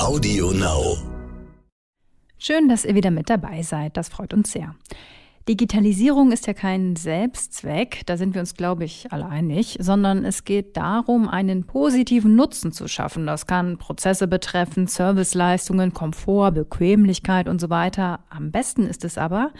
Audio Now. Schön, dass ihr wieder mit dabei seid. Das freut uns sehr. Digitalisierung ist ja kein Selbstzweck, da sind wir uns, glaube ich, alle einig, sondern es geht darum, einen positiven Nutzen zu schaffen. Das kann Prozesse betreffen, Serviceleistungen, Komfort, Bequemlichkeit und so weiter. Am besten ist es aber,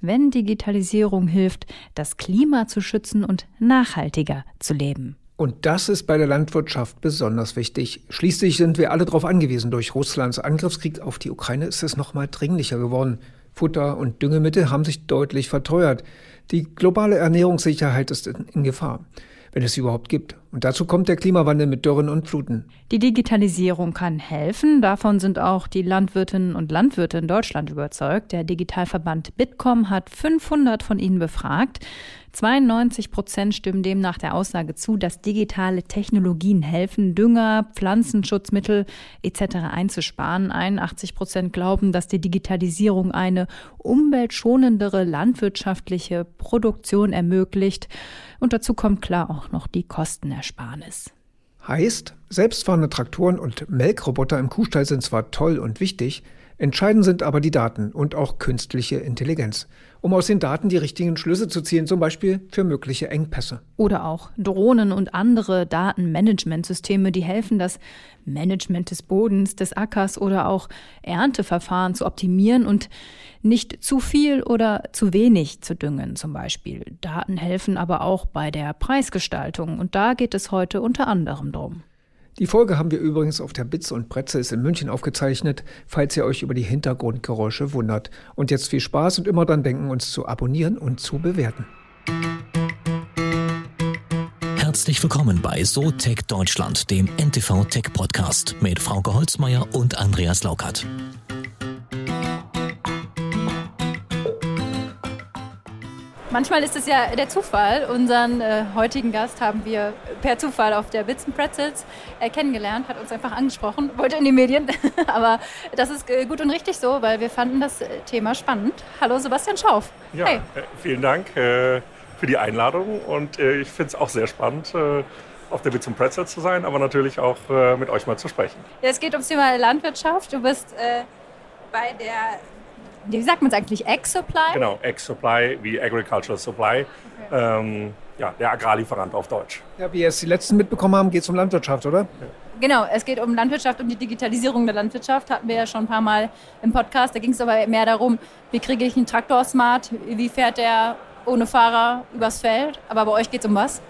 wenn Digitalisierung hilft, das Klima zu schützen und nachhaltiger zu leben. Und das ist bei der Landwirtschaft besonders wichtig. Schließlich sind wir alle darauf angewiesen. Durch Russlands Angriffskrieg auf die Ukraine ist es noch mal dringlicher geworden. Futter und Düngemittel haben sich deutlich verteuert. Die globale Ernährungssicherheit ist in Gefahr wenn es sie überhaupt gibt. Und dazu kommt der Klimawandel mit Dürren und Fluten. Die Digitalisierung kann helfen. Davon sind auch die Landwirtinnen und Landwirte in Deutschland überzeugt. Der Digitalverband Bitkom hat 500 von ihnen befragt. 92 Prozent stimmen demnach der Aussage zu, dass digitale Technologien helfen, Dünger, Pflanzenschutzmittel etc. einzusparen. 81 Prozent glauben, dass die Digitalisierung eine umweltschonendere landwirtschaftliche Produktion ermöglicht. Und dazu kommt klar auch noch die Kostenersparnis. Heißt, selbstfahrende Traktoren und Melkroboter im Kuhstall sind zwar toll und wichtig, entscheidend sind aber die Daten und auch künstliche Intelligenz um aus den Daten die richtigen Schlüsse zu ziehen, zum Beispiel für mögliche Engpässe. Oder auch Drohnen und andere Datenmanagementsysteme, die helfen, das Management des Bodens, des Ackers oder auch Ernteverfahren zu optimieren und nicht zu viel oder zu wenig zu düngen zum Beispiel. Daten helfen aber auch bei der Preisgestaltung und da geht es heute unter anderem drum. Die Folge haben wir übrigens auf der Bitz und Bretzels in München aufgezeichnet, falls ihr euch über die Hintergrundgeräusche wundert. Und jetzt viel Spaß und immer dran denken, uns zu abonnieren und zu bewerten. Herzlich willkommen bei So Tech Deutschland, dem NTV Tech Podcast mit Frauke Holzmeier und Andreas Laukert. Manchmal ist es ja der Zufall. Unseren äh, heutigen Gast haben wir per Zufall auf der Bits Pretzels äh, kennengelernt, hat uns einfach angesprochen, wollte in die Medien. Aber das ist äh, gut und richtig so, weil wir fanden das äh, Thema spannend. Hallo Sebastian Schauf. Ja, hey. Äh, vielen Dank äh, für die Einladung und ich finde es auch sehr spannend auf der Bits Pretzels zu sein, aber natürlich auch mit euch mal zu sprechen. Ja, es geht ums Thema Landwirtschaft. Du bist bei der wie sagt man es eigentlich, Egg Supply? Genau, Egg Supply wie Agricultural Supply. Okay. Ähm, ja, der Agrarlieferant auf Deutsch. Ja, wie ihr es die letzten mitbekommen haben, geht es um Landwirtschaft, oder? Ja. Genau, es geht um Landwirtschaft, um die Digitalisierung der Landwirtschaft. Hatten wir ja schon ein paar Mal im Podcast. Da ging es aber mehr darum, wie kriege ich einen Traktor smart, wie fährt der ohne Fahrer übers Feld. Aber bei euch geht es um was?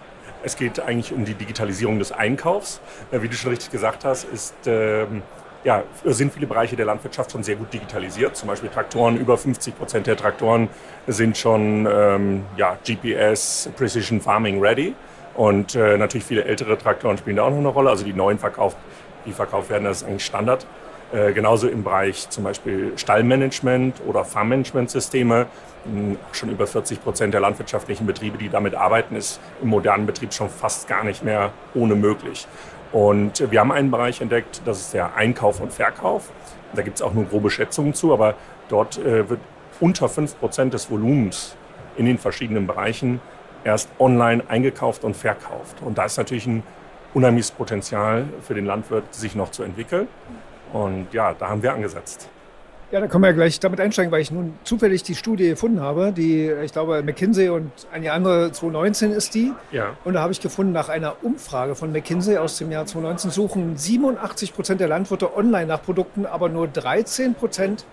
Es geht eigentlich um die Digitalisierung des Einkaufs. Äh, wie du schon richtig gesagt hast, ist ähm, ja, sind viele Bereiche der Landwirtschaft schon sehr gut digitalisiert. Zum Beispiel Traktoren, über 50 Prozent der Traktoren sind schon ähm, ja, GPS, Precision Farming ready. Und äh, natürlich viele ältere Traktoren spielen da auch noch eine Rolle. Also die neuen verkauft, die verkauft werden, das ist eigentlich Standard. Äh, genauso im Bereich zum Beispiel Stallmanagement oder Farmmanagementsysteme. Hm, schon über 40 Prozent der landwirtschaftlichen Betriebe, die damit arbeiten, ist im modernen Betrieb schon fast gar nicht mehr ohne möglich. Und wir haben einen Bereich entdeckt, das ist der Einkauf und Verkauf. Da gibt es auch nur grobe Schätzungen zu, aber dort äh, wird unter 5% des Volumens in den verschiedenen Bereichen erst online eingekauft und verkauft. Und da ist natürlich ein unheimliches Potenzial für den Landwirt, sich noch zu entwickeln. Und ja, da haben wir angesetzt. Ja, da können wir ja gleich damit einsteigen, weil ich nun zufällig die Studie gefunden habe, die, ich glaube, McKinsey und eine andere 2019 ist die. Ja. Und da habe ich gefunden, nach einer Umfrage von McKinsey aus dem Jahr 2019 suchen 87 Prozent der Landwirte online nach Produkten, aber nur 13 Prozent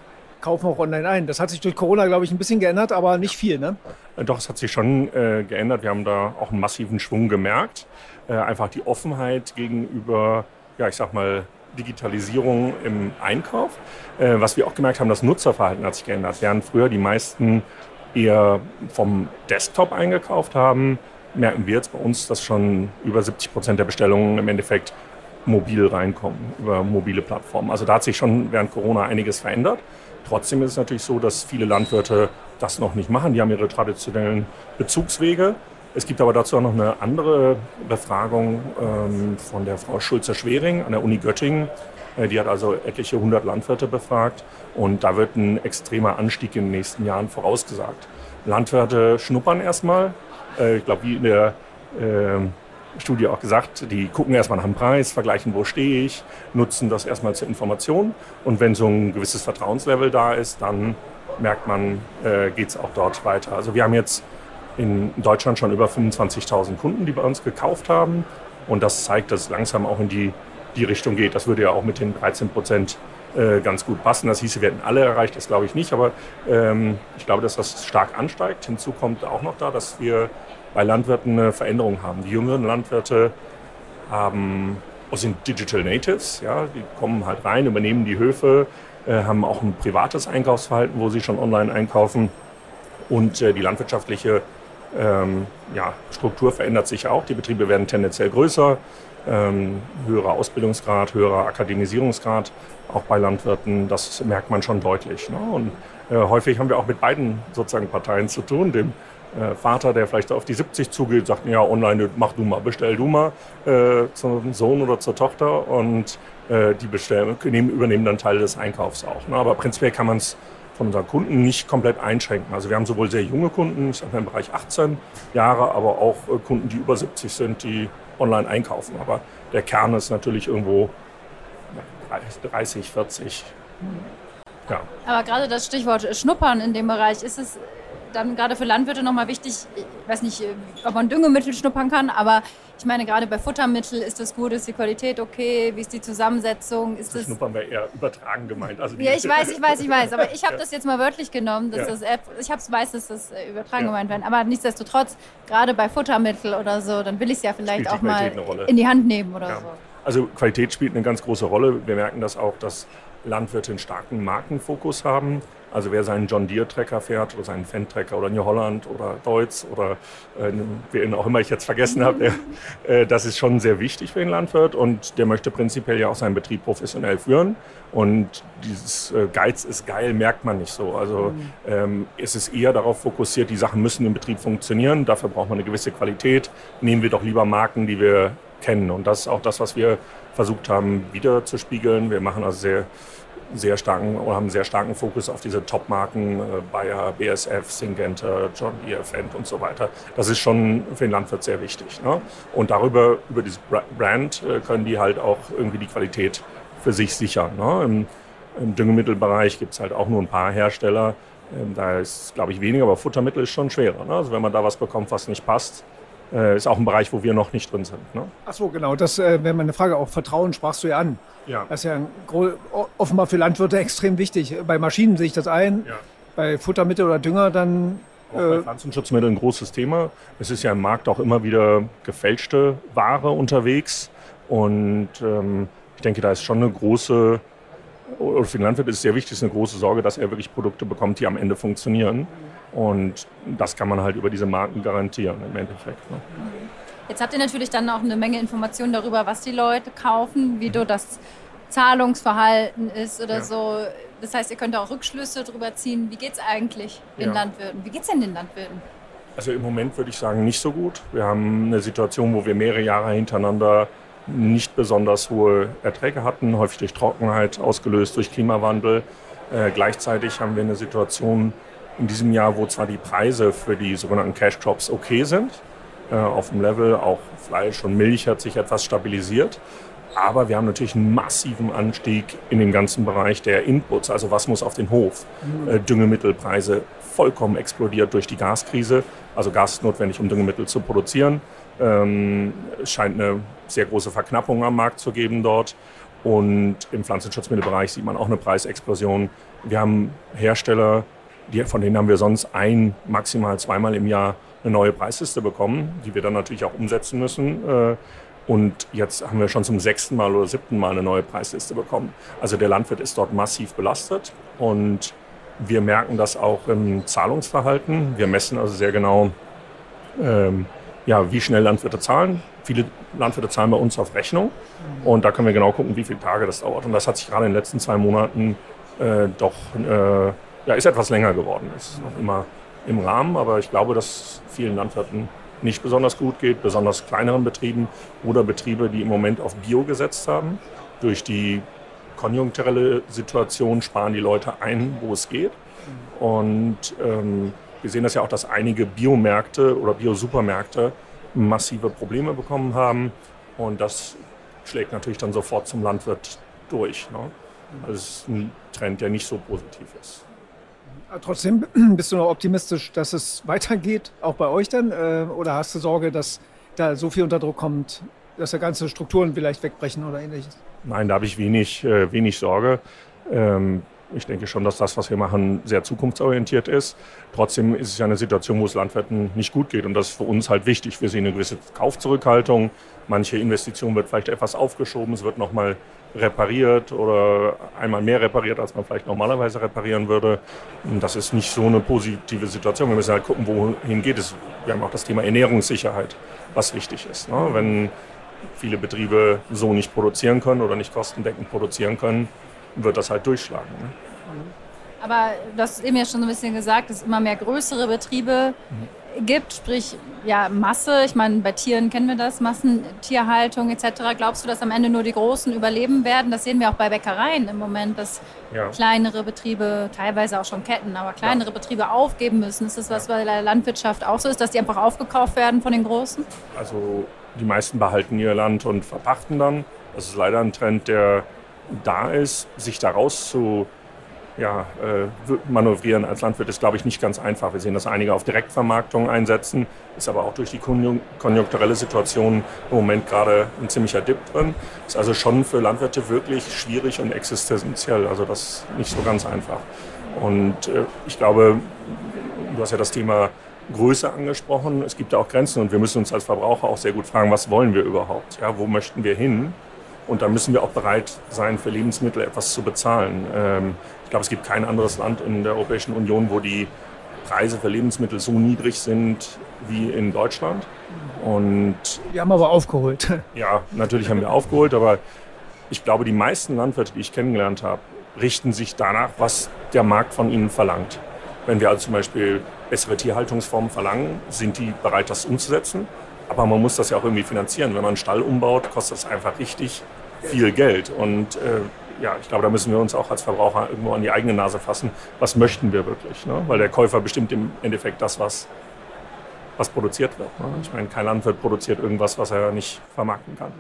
kaufen auch online ein. Das hat sich durch Corona, glaube ich, ein bisschen geändert, aber nicht viel, ne? Äh, doch, es hat sich schon äh, geändert. Wir haben da auch einen massiven Schwung gemerkt. Äh, einfach die Offenheit gegenüber, ja, ich sag mal, Digitalisierung im Einkauf. Äh, was wir auch gemerkt haben, das Nutzerverhalten hat sich geändert. Während früher die meisten eher vom Desktop eingekauft haben, merken wir jetzt bei uns, dass schon über 70 Prozent der Bestellungen im Endeffekt mobil reinkommen, über mobile Plattformen. Also da hat sich schon während Corona einiges verändert. Trotzdem ist es natürlich so, dass viele Landwirte das noch nicht machen. Die haben ihre traditionellen Bezugswege es gibt aber dazu auch noch eine andere Befragung ähm, von der Frau Schulze-Schwering an der Uni Göttingen. Äh, die hat also etliche hundert Landwirte befragt und da wird ein extremer Anstieg in den nächsten Jahren vorausgesagt. Landwirte schnuppern erstmal, äh, ich glaube wie in der äh, Studie auch gesagt, die gucken erstmal nach dem Preis, vergleichen, wo stehe ich, nutzen das erstmal zur Information. Und wenn so ein gewisses Vertrauenslevel da ist, dann merkt man, äh, geht es auch dort weiter. Also wir haben jetzt in Deutschland schon über 25.000 Kunden, die bei uns gekauft haben. Und das zeigt, dass es langsam auch in die, die Richtung geht. Das würde ja auch mit den 13 Prozent äh, ganz gut passen. Das hieße, wir hätten alle erreicht, das glaube ich nicht. Aber ähm, ich glaube, dass das stark ansteigt. Hinzu kommt auch noch da, dass wir bei Landwirten eine Veränderung haben. Die jüngeren Landwirte haben, sind Digital Natives, ja, die kommen halt rein, übernehmen die Höfe, äh, haben auch ein privates Einkaufsverhalten, wo sie schon online einkaufen. Und äh, die landwirtschaftliche ähm, ja, Struktur verändert sich auch. Die Betriebe werden tendenziell größer, ähm, höherer Ausbildungsgrad, höherer Akademisierungsgrad, auch bei Landwirten. Das merkt man schon deutlich. Ne? Und äh, häufig haben wir auch mit beiden sozusagen Parteien zu tun. Dem äh, Vater, der vielleicht auf die 70 zugeht, sagt, ja, online, mach du mal, bestell du mal äh, zum Sohn oder zur Tochter und äh, die bestellen, übernehmen dann Teil des Einkaufs auch. Ne? Aber prinzipiell kann man es von unseren Kunden nicht komplett einschränken. Also wir haben sowohl sehr junge Kunden, ich sage mal im Bereich 18 Jahre, aber auch äh, Kunden, die über 70 sind, die online einkaufen. Aber der Kern ist natürlich irgendwo 30, 40. Ja. Aber gerade das Stichwort Schnuppern in dem Bereich, ist es dann gerade für Landwirte nochmal wichtig, ich weiß nicht, ob man Düngemittel schnuppern kann, aber ich meine, gerade bei Futtermitteln ist das gut, ist die Qualität okay, wie ist die Zusammensetzung? Ist das, das Schnuppern wäre eher übertragen gemeint. Also ja, ich weiß, ich weiß, ich weiß, aber ich habe das jetzt mal wörtlich genommen, dass ja. das, ich hab's, weiß, dass das äh, übertragen ja. gemeint wird, aber nichtsdestotrotz, gerade bei Futtermitteln oder so, dann will ich es ja vielleicht auch mal in die Hand nehmen oder ja. so. Also Qualität spielt eine ganz große Rolle. Wir merken das auch, dass Landwirte einen starken Markenfokus haben. Also wer seinen John Deere Trecker fährt oder seinen Fendt-Trecker oder New Holland oder Deutz oder äh, wen auch immer ich jetzt vergessen habe, äh, das ist schon sehr wichtig für den Landwirt und der möchte prinzipiell ja auch seinen Betrieb professionell führen. Und dieses äh, Geiz ist geil merkt man nicht so. Also ähm, es ist eher darauf fokussiert, die Sachen müssen im Betrieb funktionieren. Dafür braucht man eine gewisse Qualität. Nehmen wir doch lieber Marken, die wir kennen. Und das ist auch das, was wir versucht haben, wieder zu spiegeln. Wir machen also sehr sehr starken oder haben sehr starken Fokus auf diese Top-Marken, äh, Bayer, BSF, Syngenta, John Deere, Fendt und so weiter. Das ist schon für den Landwirt sehr wichtig. Ne? Und darüber, über dieses Brand, äh, können die halt auch irgendwie die Qualität für sich sichern. Ne? Im, Im, Düngemittelbereich gibt es halt auch nur ein paar Hersteller. Ähm, da ist, glaube ich, weniger, aber Futtermittel ist schon schwerer. Ne? Also wenn man da was bekommt, was nicht passt, äh, ist auch ein Bereich, wo wir noch nicht drin sind. Ne? Ach so, genau. Das äh, wäre meine Frage. Auch Vertrauen sprachst du ja an. Ja. Das ist ja offenbar für Landwirte extrem wichtig. Bei Maschinen sehe ich das ein. Ja. Bei Futtermittel oder Dünger dann. Auch bei äh, Pflanzenschutzmitteln ein großes Thema. Es ist ja im Markt auch immer wieder gefälschte Ware unterwegs. Und ähm, ich denke, da ist schon eine große, oder für den Landwirt ist es sehr wichtig, ist eine große Sorge, dass er wirklich Produkte bekommt, die am Ende funktionieren. Und das kann man halt über diese Marken garantieren im Endeffekt. Ne? Jetzt habt ihr natürlich dann auch eine Menge Informationen darüber, was die Leute kaufen, wie du das Zahlungsverhalten ist oder ja. so. Das heißt, ihr könnt auch Rückschlüsse darüber ziehen, wie geht es eigentlich den ja. Landwirten? Wie geht es denn den Landwirten? Also im Moment würde ich sagen, nicht so gut. Wir haben eine Situation, wo wir mehrere Jahre hintereinander nicht besonders hohe Erträge hatten, häufig durch Trockenheit, ausgelöst durch Klimawandel. Äh, gleichzeitig haben wir eine Situation in diesem Jahr, wo zwar die Preise für die sogenannten Cash Crops okay sind, äh, auf dem Level, auch Fleisch und Milch hat sich etwas stabilisiert. Aber wir haben natürlich einen massiven Anstieg in dem ganzen Bereich der Inputs, also was muss auf den Hof. Äh, Düngemittelpreise vollkommen explodiert durch die Gaskrise. Also Gas ist notwendig, um Düngemittel zu produzieren. Ähm, scheint eine sehr große Verknappung am Markt zu geben dort. Und im Pflanzenschutzmittelbereich sieht man auch eine Preisexplosion. Wir haben Hersteller, die, von denen haben wir sonst ein, maximal zweimal im Jahr eine neue Preisliste bekommen, die wir dann natürlich auch umsetzen müssen. Äh, und jetzt haben wir schon zum sechsten Mal oder siebten Mal eine neue Preisliste bekommen. Also der Landwirt ist dort massiv belastet und wir merken das auch im Zahlungsverhalten. Wir messen also sehr genau, ähm, ja, wie schnell Landwirte zahlen. Viele Landwirte zahlen bei uns auf Rechnung und da können wir genau gucken, wie viele Tage das dauert. Und das hat sich gerade in den letzten zwei Monaten äh, doch, äh, ja, ist etwas länger geworden. Ist noch immer im Rahmen, aber ich glaube, dass vielen Landwirten nicht besonders gut geht, besonders kleineren Betrieben oder Betriebe, die im Moment auf Bio gesetzt haben. Durch die konjunkturelle Situation sparen die Leute ein, wo es geht. Und ähm, wir sehen das ja auch, dass einige Biomärkte oder Biosupermärkte massive Probleme bekommen haben. Und das schlägt natürlich dann sofort zum Landwirt durch. Ne? Also es ist ein Trend, der nicht so positiv ist. Trotzdem bist du noch optimistisch, dass es weitergeht, auch bei euch dann? Äh, oder hast du Sorge, dass da so viel unter Druck kommt, dass da ganze Strukturen vielleicht wegbrechen oder ähnliches? Nein, da habe ich wenig, äh, wenig Sorge. Ähm, ich denke schon, dass das, was wir machen, sehr zukunftsorientiert ist. Trotzdem ist es ja eine Situation, wo es Landwirten nicht gut geht. Und das ist für uns halt wichtig. Wir sehen eine gewisse Kaufzurückhaltung. Manche Investition wird vielleicht etwas aufgeschoben. Es wird nochmal repariert oder einmal mehr repariert, als man vielleicht normalerweise reparieren würde. Und das ist nicht so eine positive Situation. Wir müssen halt gucken, wohin geht es. Wir haben auch das Thema Ernährungssicherheit, was wichtig ist. Ne? Wenn viele Betriebe so nicht produzieren können oder nicht kostendeckend produzieren können, wird das halt durchschlagen. Ne? Aber du hast eben ja schon so ein bisschen gesagt, dass es immer mehr größere Betriebe mhm. gibt, sprich ja Masse. Ich meine, bei Tieren kennen wir das, Massentierhaltung etc. Glaubst du, dass am Ende nur die Großen überleben werden? Das sehen wir auch bei Bäckereien im Moment, dass ja. kleinere Betriebe, teilweise auch schon Ketten, aber kleinere ja. Betriebe aufgeben müssen. Ist das was bei der Landwirtschaft auch so ist, dass die einfach aufgekauft werden von den Großen? Also die meisten behalten ihr Land und verpachten dann. Das ist leider ein Trend, der da ist, sich daraus zu ja, äh, manövrieren als Landwirt ist, glaube ich, nicht ganz einfach. Wir sehen, dass einige auf Direktvermarktung einsetzen, ist aber auch durch die konjunkturelle Situation im Moment gerade ein ziemlicher Dip drin. Ist also schon für Landwirte wirklich schwierig und existenziell. Also das ist nicht so ganz einfach. Und äh, ich glaube, du hast ja das Thema Größe angesprochen. Es gibt da auch Grenzen und wir müssen uns als Verbraucher auch sehr gut fragen, was wollen wir überhaupt? Ja, wo möchten wir hin? Und da müssen wir auch bereit sein, für Lebensmittel etwas zu bezahlen. Ähm, ich glaube, es gibt kein anderes Land in der Europäischen Union, wo die Preise für Lebensmittel so niedrig sind wie in Deutschland. Und wir haben aber aufgeholt. Ja, natürlich haben wir aufgeholt, aber ich glaube, die meisten Landwirte, die ich kennengelernt habe, richten sich danach, was der Markt von ihnen verlangt. Wenn wir also zum Beispiel bessere Tierhaltungsformen verlangen, sind die bereit, das umzusetzen. Aber man muss das ja auch irgendwie finanzieren. Wenn man einen Stall umbaut, kostet das einfach richtig viel Geld. Und äh, ja, ich glaube, da müssen wir uns auch als Verbraucher irgendwo an die eigene Nase fassen. Was möchten wir wirklich? Ne? Weil der Käufer bestimmt im Endeffekt das, was, was produziert wird. Ne? Ich meine, kein Landwirt produziert irgendwas, was er nicht vermarkten kann.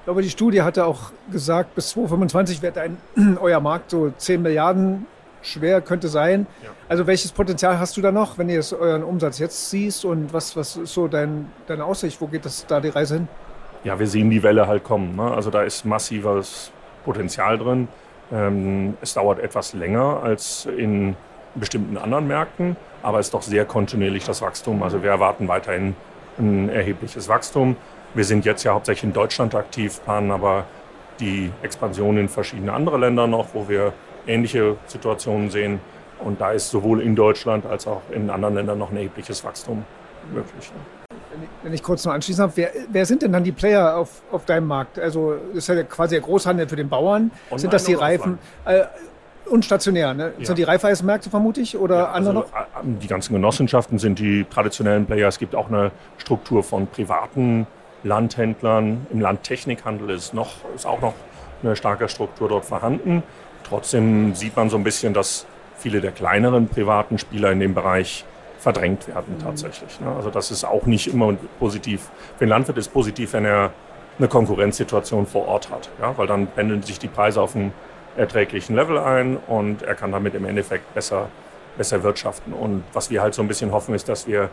Ich glaube, die Studie hatte auch gesagt, bis 2025 wird ein, euer Markt so 10 Milliarden schwer könnte sein. Ja. Also welches Potenzial hast du da noch, wenn ihr euren Umsatz jetzt siehst und was, was ist so dein, deine Aussicht? Wo geht das da die Reise hin? Ja, wir sehen die Welle halt kommen. Ne? Also da ist massives Potenzial drin. Ähm, es dauert etwas länger als in bestimmten anderen Märkten, aber es ist doch sehr kontinuierlich das Wachstum. Also wir erwarten weiterhin ein erhebliches Wachstum. Wir sind jetzt ja hauptsächlich in Deutschland aktiv, planen aber die Expansion in verschiedene andere Länder noch, wo wir ähnliche Situationen sehen. Und da ist sowohl in Deutschland als auch in anderen Ländern noch ein erhebliches Wachstum möglich. Wenn ich kurz noch anschließen darf, wer, wer, sind denn dann die Player auf, auf deinem Markt? Also das ist ja quasi der Großhandel für den Bauern. Online sind das die Reifen? Äh, und stationär, ne? Ja. Sind die Reifeisenmärkte vermutlich oder ja, andere also, noch? Äh, die ganzen Genossenschaften sind die traditionellen Player. Es gibt auch eine Struktur von privaten Landhändlern. Im Landtechnikhandel ist, noch, ist auch noch eine starke Struktur dort vorhanden. Trotzdem sieht man so ein bisschen, dass viele der kleineren privaten Spieler in dem Bereich verdrängt werden tatsächlich. Ne? Also das ist auch nicht immer positiv. Für den Landwirt ist positiv, wenn er eine Konkurrenzsituation vor Ort hat, ja? weil dann pendeln sich die Preise auf einem erträglichen Level ein und er kann damit im Endeffekt besser, besser wirtschaften. Und was wir halt so ein bisschen hoffen, ist, dass wir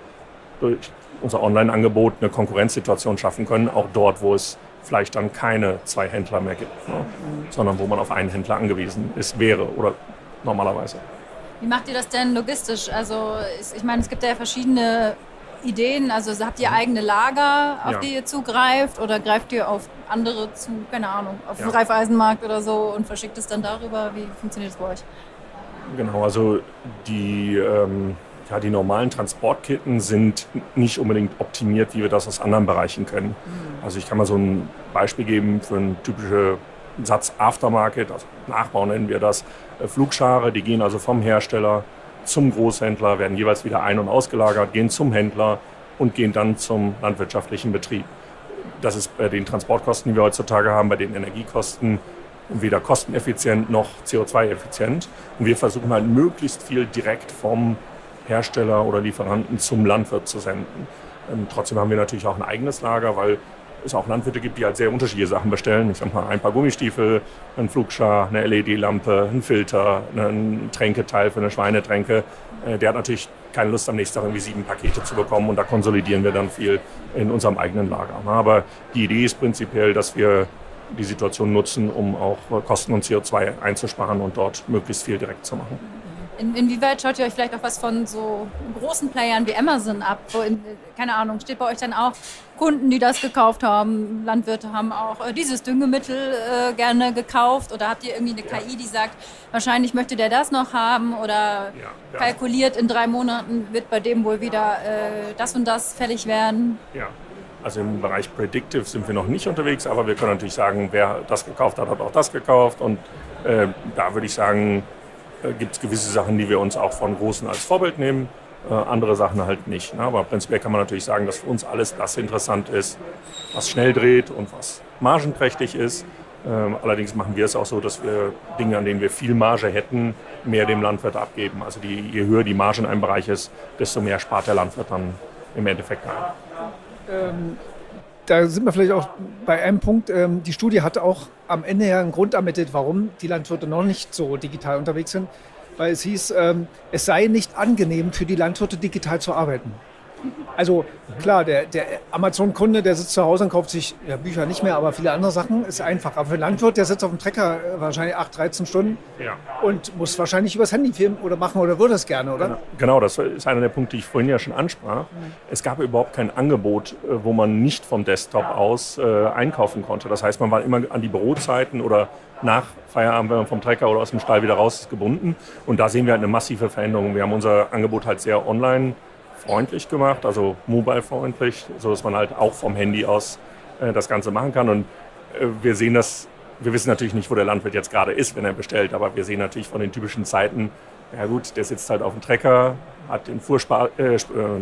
durch unser Online-Angebot eine Konkurrenzsituation schaffen können, auch dort, wo es vielleicht dann keine zwei Händler mehr gibt, ne? sondern wo man auf einen Händler angewiesen ist, wäre oder normalerweise. Wie macht ihr das denn logistisch? Also ich meine, es gibt ja verschiedene Ideen. Also habt ihr eigene Lager, auf ja. die ihr zugreift oder greift ihr auf andere zu, keine Ahnung, auf ja. den Reifeisenmarkt oder so und verschickt es dann darüber? Wie funktioniert das bei euch? Genau, also die ähm, ja, die normalen Transportketten sind nicht unbedingt optimiert, wie wir das aus anderen Bereichen kennen. Mhm. Also ich kann mal so ein Beispiel geben für einen typischen Satz Aftermarket, also Nachbau nennen wir das, äh, Flugschare, die gehen also vom Hersteller zum Großhändler, werden jeweils wieder ein- und ausgelagert, gehen zum Händler und gehen dann zum landwirtschaftlichen Betrieb. Das ist bei den Transportkosten, die wir heutzutage haben, bei den Energiekosten weder kosteneffizient noch CO2-effizient. Und wir versuchen halt möglichst viel direkt vom Hersteller oder Lieferanten zum Landwirt zu senden. Ähm, trotzdem haben wir natürlich auch ein eigenes Lager, weil es auch Landwirte gibt, die halt sehr unterschiedliche Sachen bestellen. Ich sag mal, ein paar Gummistiefel, ein Flugschar, eine LED-Lampe, ein Filter, ein Tränketeil für eine Schweinetränke. Äh, der hat natürlich keine Lust, am nächsten Tag irgendwie sieben Pakete zu bekommen und da konsolidieren wir dann viel in unserem eigenen Lager. Aber die Idee ist prinzipiell, dass wir die Situation nutzen, um auch Kosten und CO2 einzusparen und dort möglichst viel direkt zu machen. In, inwieweit schaut ihr euch vielleicht auch was von so großen Playern wie Amazon ab? In, keine Ahnung, steht bei euch dann auch Kunden, die das gekauft haben? Landwirte haben auch äh, dieses Düngemittel äh, gerne gekauft oder habt ihr irgendwie eine KI, die sagt, wahrscheinlich möchte der das noch haben oder ja, ja. kalkuliert in drei Monaten wird bei dem wohl wieder äh, das und das fällig werden? Ja. Also im Bereich Predictive sind wir noch nicht unterwegs, aber wir können natürlich sagen, wer das gekauft hat, hat auch das gekauft. Und äh, da würde ich sagen, äh, gibt es gewisse Sachen, die wir uns auch von Großen als Vorbild nehmen, äh, andere Sachen halt nicht. Ne? Aber prinzipiell kann man natürlich sagen, dass für uns alles das interessant ist, was schnell dreht und was margenträchtig ist. Ähm, allerdings machen wir es auch so, dass wir Dinge, an denen wir viel Marge hätten, mehr dem Landwirt abgeben. Also die, je höher die Marge in einem Bereich ist, desto mehr spart der Landwirt dann im Endeffekt ein. Ähm, da sind wir vielleicht auch bei einem Punkt. Ähm, die Studie hat auch am Ende ja einen Grund ermittelt, warum die Landwirte noch nicht so digital unterwegs sind. Weil es hieß, ähm, es sei nicht angenehm für die Landwirte digital zu arbeiten. Also klar, der, der Amazon-Kunde, der sitzt zu Hause und kauft sich ja, Bücher nicht mehr, aber viele andere Sachen ist einfach. Aber für einen Landwirt, der sitzt auf dem Trecker äh, wahrscheinlich 8, 13 Stunden ja. und muss wahrscheinlich übers Handy filmen oder machen oder würde es gerne, oder? Genau, genau, das ist einer der Punkte, die ich vorhin ja schon ansprach. Mhm. Es gab überhaupt kein Angebot, äh, wo man nicht vom Desktop aus äh, einkaufen konnte. Das heißt, man war immer an die Bürozeiten oder nach Feierabend, wenn man vom Trecker oder aus dem Stall wieder raus ist, gebunden. Und da sehen wir halt eine massive Veränderung. Wir haben unser Angebot halt sehr online freundlich gemacht, also mobile-freundlich, sodass man halt auch vom Handy aus äh, das Ganze machen kann. Und äh, wir sehen das, wir wissen natürlich nicht, wo der Landwirt jetzt gerade ist, wenn er bestellt, aber wir sehen natürlich von den typischen Zeiten, ja gut, der sitzt halt auf dem Trecker, hat den Fuhrspar äh, äh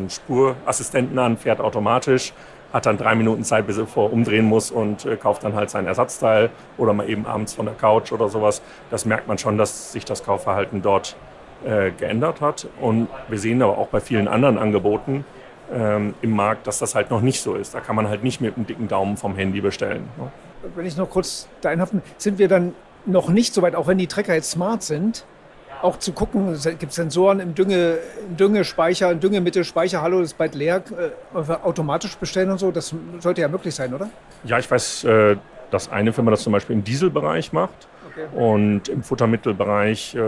Spurassistenten an, fährt automatisch, hat dann drei Minuten Zeit, bis er umdrehen muss und äh, kauft dann halt sein Ersatzteil oder mal eben abends von der Couch oder sowas. Das merkt man schon, dass sich das Kaufverhalten dort äh, geändert hat. Und wir sehen aber auch bei vielen anderen Angeboten ähm, im Markt, dass das halt noch nicht so ist. Da kann man halt nicht mit einem dicken Daumen vom Handy bestellen. Ne? Wenn ich noch kurz da einhaften, sind wir dann noch nicht so weit, auch wenn die Trecker jetzt smart sind, auch zu gucken, es gibt Sensoren im, Dünge, im Düngespeicher, im Düngemittelspeicher, hallo, das ist bald leer, äh, automatisch bestellen und so, das sollte ja möglich sein, oder? Ja, ich weiß, äh, dass eine Firma das zum Beispiel im Dieselbereich macht. Okay. und im Futtermittelbereich äh,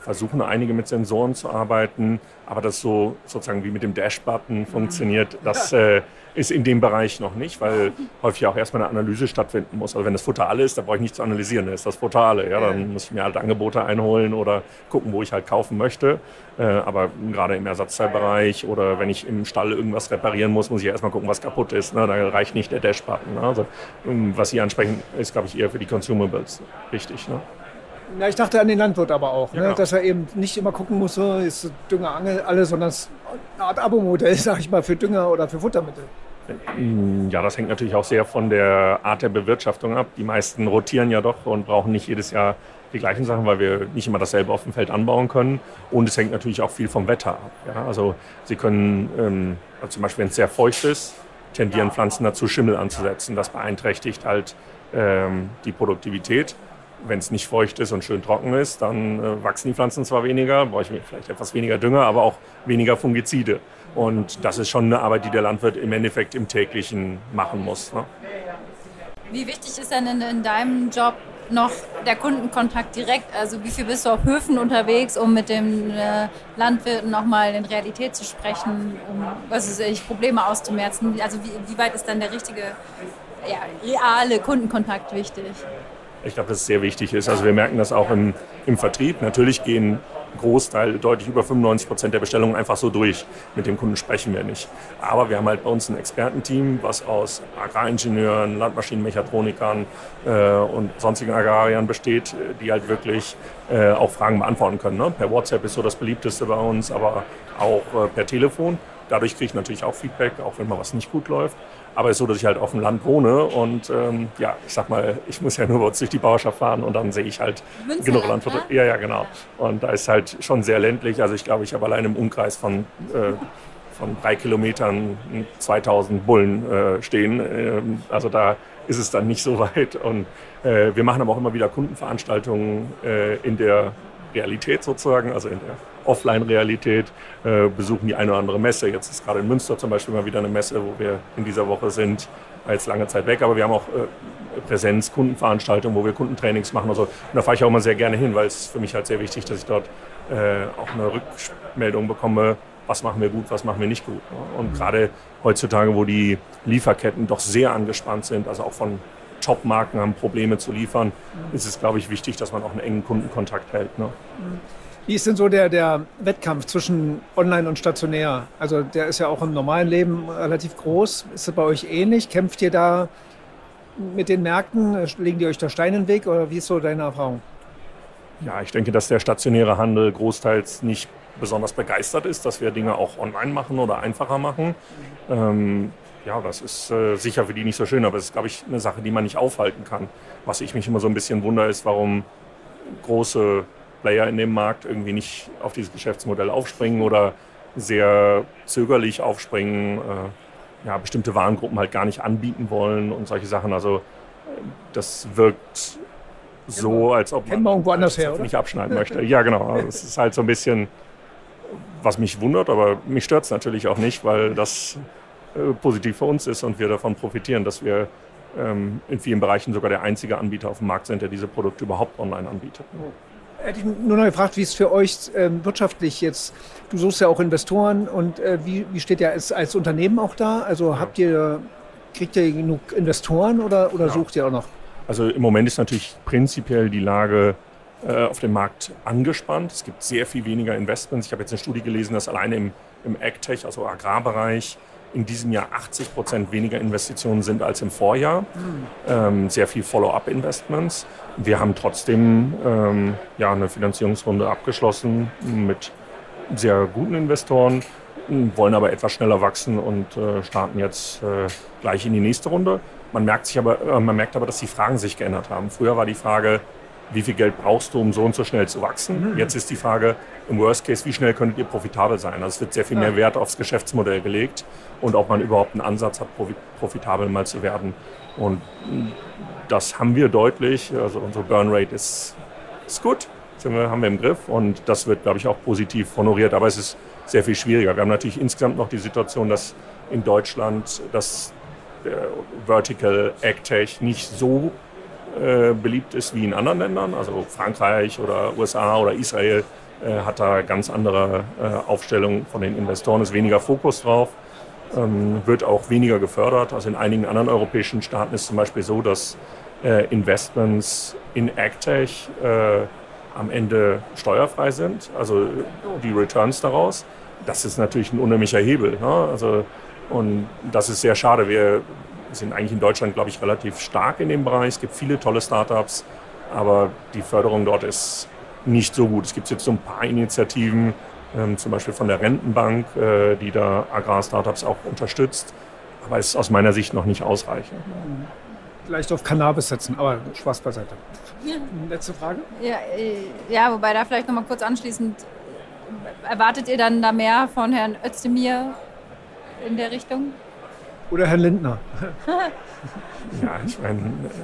versuchen einige mit Sensoren zu arbeiten, aber das so sozusagen wie mit dem Dash-Button funktioniert, das äh, ist in dem Bereich noch nicht, weil häufig auch erstmal eine Analyse stattfinden muss. Also wenn das Futter alle ist, dann brauche ich nicht zu analysieren, dann ist das Futter alle. Ja, dann muss ich mir halt Angebote einholen oder gucken, wo ich halt kaufen möchte. Äh, aber gerade im Ersatzteilbereich oder wenn ich im Stall irgendwas reparieren muss, muss ich erstmal gucken, was kaputt ist. Ne? Da reicht nicht der Dash-Button. Ne? Also ähm, was Sie ansprechen, ist, glaube ich, eher für die Consumables wichtig. Ne? Ja, ich dachte an den Landwirt aber auch, ja, ne? Dass er eben nicht immer gucken muss, so ist Dünger, Angel, alles, sondern es eine Art Abo-Modell, sag ich mal, für Dünger oder für Futtermittel. Mm, ja, das hängt natürlich auch sehr von der Art der Bewirtschaftung ab. Die meisten rotieren ja doch und brauchen nicht jedes Jahr die gleichen Sachen, weil wir nicht immer dasselbe auf dem Feld anbauen können. Und es hängt natürlich auch viel vom Wetter ab. Ja? Also Sie können, ähm, also zum Beispiel wenn es sehr feucht ist, tendieren Pflanzen dazu, Schimmel anzusetzen. Das beeinträchtigt halt ähm, die Produktivität wenn es nicht feucht ist und schön trocken ist, dann äh, wachsen die Pflanzen zwar weniger, brauche ich vielleicht etwas weniger Dünger, aber auch weniger Fungizide. Und das ist schon eine Arbeit, die der Landwirt im Endeffekt im täglichen machen muss. Ne? Wie wichtig ist denn in, in, deinem Job noch der Kundenkontakt direkt? Also wie viel bist du auf Höfen unterwegs, um mit den äh, Landwirten nochmal in Realität zu sprechen, um was ist ich, Probleme auszumerzen? Also wie, wie weit ist dann der richtige, ja, reale Kundenkontakt wichtig? Ich glaube, dass es sehr wichtig ist. Also wir merken das auch im, im Vertrieb. Natürlich gehen Großteil, deutlich über 95 Prozent der Bestellungen einfach so durch. Mit dem Kunden sprechen wir nicht. Aber wir haben halt bei uns ein Expertenteam, was aus Agraringenieuren, Landmaschinenmechatronikern äh, und sonstigen Agrariern besteht, die halt wirklich äh, auch Fragen beantworten können. Ne? Per WhatsApp ist so das beliebteste bei uns, aber auch äh, per Telefon. Dadurch kriege ich natürlich auch Feedback, auch wenn mal was nicht gut läuft. Aber es ist so, dass ich halt auf dem Land wohne und ähm, ja, ich sag mal, ich muss ja nur durch die Bauerschaft fahren und dann sehe ich halt Münsterland, genug Landwirte. Ne? Ja, ja, genau. Und da ist halt schon sehr ländlich. Also ich glaube, ich habe allein im Umkreis von äh, von drei Kilometern 2000 Bullen äh, stehen. Ähm, also da ist es dann nicht so weit. Und äh, wir machen aber auch immer wieder Kundenveranstaltungen äh, in der Realität sozusagen, also in der Offline-Realität, äh, besuchen die eine oder andere Messe. Jetzt ist gerade in Münster zum Beispiel mal wieder eine Messe, wo wir in dieser Woche sind, war jetzt lange Zeit weg, aber wir haben auch äh, Präsenz, Kundenveranstaltungen, wo wir Kundentrainings machen. Also, und da fahre ich auch immer sehr gerne hin, weil es für mich halt sehr wichtig, dass ich dort äh, auch eine Rückmeldung bekomme, was machen wir gut, was machen wir nicht gut. Ne? Und gerade heutzutage, wo die Lieferketten doch sehr angespannt sind, also auch von Top-Marken haben Probleme zu liefern, ist es, glaube ich, wichtig, dass man auch einen engen Kundenkontakt hält. Ne? Wie ist denn so der, der Wettkampf zwischen online und stationär? Also der ist ja auch im normalen Leben relativ groß. Ist das bei euch ähnlich? Kämpft ihr da mit den Märkten? Legen die euch da Steine in den Weg oder wie ist so deine Erfahrung? Ja, ich denke, dass der stationäre Handel großteils nicht besonders begeistert ist, dass wir Dinge auch online machen oder einfacher machen. Ähm, ja, das ist äh, sicher für die nicht so schön, aber es ist, glaube ich, eine Sache, die man nicht aufhalten kann. Was ich mich immer so ein bisschen wundere, ist, warum große Player in dem Markt irgendwie nicht auf dieses Geschäftsmodell aufspringen oder sehr zögerlich aufspringen, äh, ja, bestimmte Warengruppen halt gar nicht anbieten wollen und solche Sachen. Also das wirkt so, als ob man, man woanders her, nicht abschneiden möchte. Ja, genau. Also es ist halt so ein bisschen, was mich wundert, aber mich stört es natürlich auch nicht, weil das äh, positiv für uns ist und wir davon profitieren, dass wir ähm, in vielen Bereichen sogar der einzige Anbieter auf dem Markt sind, der diese Produkte überhaupt online anbietet. Hätte ich nur noch gefragt, wie es für euch ähm, wirtschaftlich jetzt, du suchst ja auch Investoren und äh, wie, wie steht ihr als, als Unternehmen auch da? Also ja. habt ihr, kriegt ihr genug Investoren oder, oder ja. sucht ihr auch noch? Also im Moment ist natürlich prinzipiell die Lage äh, auf dem Markt angespannt. Es gibt sehr viel weniger Investments. Ich habe jetzt eine Studie gelesen, dass alleine im, im AgTech, also Agrarbereich, in diesem Jahr 80 Prozent weniger Investitionen sind als im Vorjahr. Mhm. Ähm, sehr viel Follow-up-Investments. Wir haben trotzdem ähm, ja, eine Finanzierungsrunde abgeschlossen mit sehr guten Investoren, wollen aber etwas schneller wachsen und äh, starten jetzt äh, gleich in die nächste Runde. Man merkt, sich aber, äh, man merkt aber, dass die Fragen sich geändert haben. Früher war die Frage, wie viel Geld brauchst du, um so und so schnell zu wachsen. Mhm. Jetzt ist die Frage, im Worst Case, wie schnell könntet ihr profitabel sein? Also es wird sehr viel mehr Wert aufs Geschäftsmodell gelegt und ob man überhaupt einen Ansatz hat, profitabel mal zu werden. Und das haben wir deutlich. Also unsere Burn Rate ist, ist gut, wir, haben wir im Griff und das wird, glaube ich, auch positiv honoriert. Aber es ist sehr viel schwieriger. Wir haben natürlich insgesamt noch die Situation, dass in Deutschland das Vertical AgTech nicht so äh, beliebt ist wie in anderen Ländern. Also Frankreich oder USA oder Israel äh, hat da ganz andere äh, Aufstellungen von den Investoren, ist weniger Fokus drauf, ähm, wird auch weniger gefördert. Also in einigen anderen europäischen Staaten ist zum Beispiel so, dass äh, Investments in AgTech äh, am Ende steuerfrei sind, also die Returns daraus. Das ist natürlich ein unheimlicher Hebel. Ne? Also, und das ist sehr schade. Wir sind eigentlich in Deutschland, glaube ich, relativ stark in dem Bereich. Es gibt viele tolle Startups, aber die Förderung dort ist nicht so gut. Es gibt jetzt so ein paar Initiativen, ähm, zum Beispiel von der Rentenbank, äh, die da Agrar-Startups auch unterstützt, aber es ist aus meiner Sicht noch nicht ausreichend. Vielleicht auf Cannabis setzen, aber Spaß beiseite. Letzte Frage? Ja, äh, ja, wobei da vielleicht noch mal kurz anschließend, erwartet ihr dann da mehr von Herrn Özdemir in der Richtung? Oder Herrn Lindner? ja, ich meine,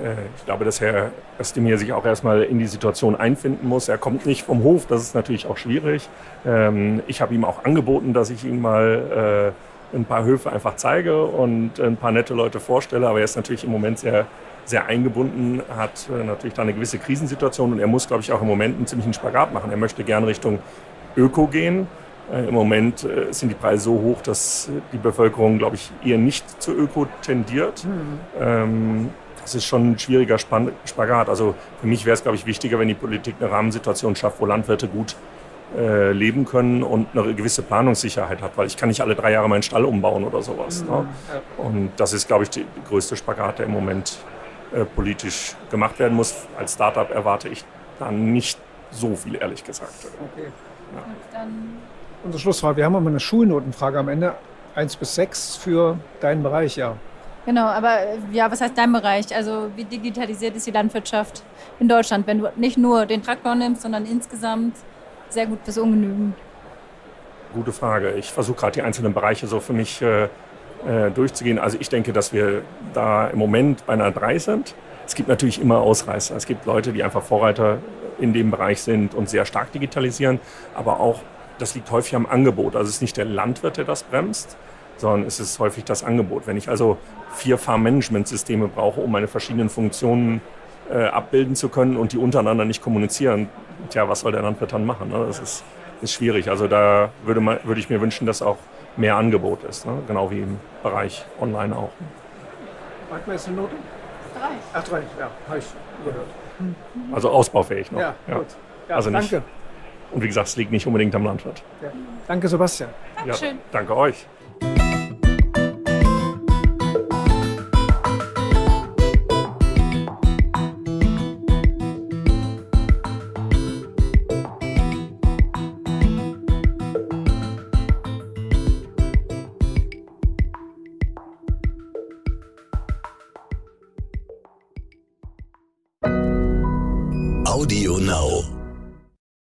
äh, ich glaube, dass Herr Özdemir sich auch erstmal in die Situation einfinden muss. Er kommt nicht vom Hof, das ist natürlich auch schwierig. Ähm, ich habe ihm auch angeboten, dass ich ihm mal äh, ein paar Höfe einfach zeige und ein paar nette Leute vorstelle, aber er ist natürlich im Moment sehr sehr eingebunden, hat äh, natürlich da eine gewisse Krisensituation und er muss, glaube ich, auch im Moment einen ziemlichen Spagat machen. Er möchte gerne Richtung Öko gehen. Äh, Im Moment äh, sind die Preise so hoch, dass die Bevölkerung, glaube ich, eher nicht zu Öko tendiert. Mhm. Ähm, das ist schon ein schwieriger Spagat. Also für mich wäre es, glaube ich, wichtiger, wenn die Politik eine Rahmensituation schafft, wo Landwirte gut äh, leben können und eine gewisse Planungssicherheit hat, weil ich kann nicht alle drei Jahre meinen Stall umbauen oder sowas. Mhm. Ne? Und das ist, glaube ich, die größte Spagat, der im Moment äh, politisch gemacht werden muss. Als Startup erwarte ich da nicht so viel, ehrlich gesagt. Okay. Ja unsere Schlussfrage. Wir haben immer eine Schulnotenfrage am Ende. Eins bis sechs für deinen Bereich, ja. Genau, aber ja, was heißt dein Bereich? Also wie digitalisiert ist die Landwirtschaft in Deutschland, wenn du nicht nur den Traktor nimmst, sondern insgesamt sehr gut bis ungenügend? Gute Frage. Ich versuche gerade die einzelnen Bereiche so für mich äh, äh, durchzugehen. Also ich denke, dass wir da im Moment bei einer 3 sind. Es gibt natürlich immer Ausreißer. Es gibt Leute, die einfach Vorreiter in dem Bereich sind und sehr stark digitalisieren. Aber auch, das liegt häufig am Angebot. Also es ist nicht der Landwirt, der das bremst, sondern es ist häufig das Angebot. Wenn ich also vier Farm-Management-Systeme brauche, um meine verschiedenen Funktionen äh, abbilden zu können und die untereinander nicht kommunizieren, tja, was soll der Landwirt dann machen? Ne? Das ist, ist schwierig. Also da würde, man, würde ich mir wünschen, dass auch mehr Angebot ist, ne? genau wie im Bereich Online auch. Manchmal ist eine Note? Drei. Ach, drei, ja, habe ich gehört. Also ausbaufähig noch. Ja, ja. gut. Ja, also nicht, danke. Und wie gesagt, es liegt nicht unbedingt am Landwirt. Ja. Danke, Sebastian. Dankeschön. Ja, danke euch.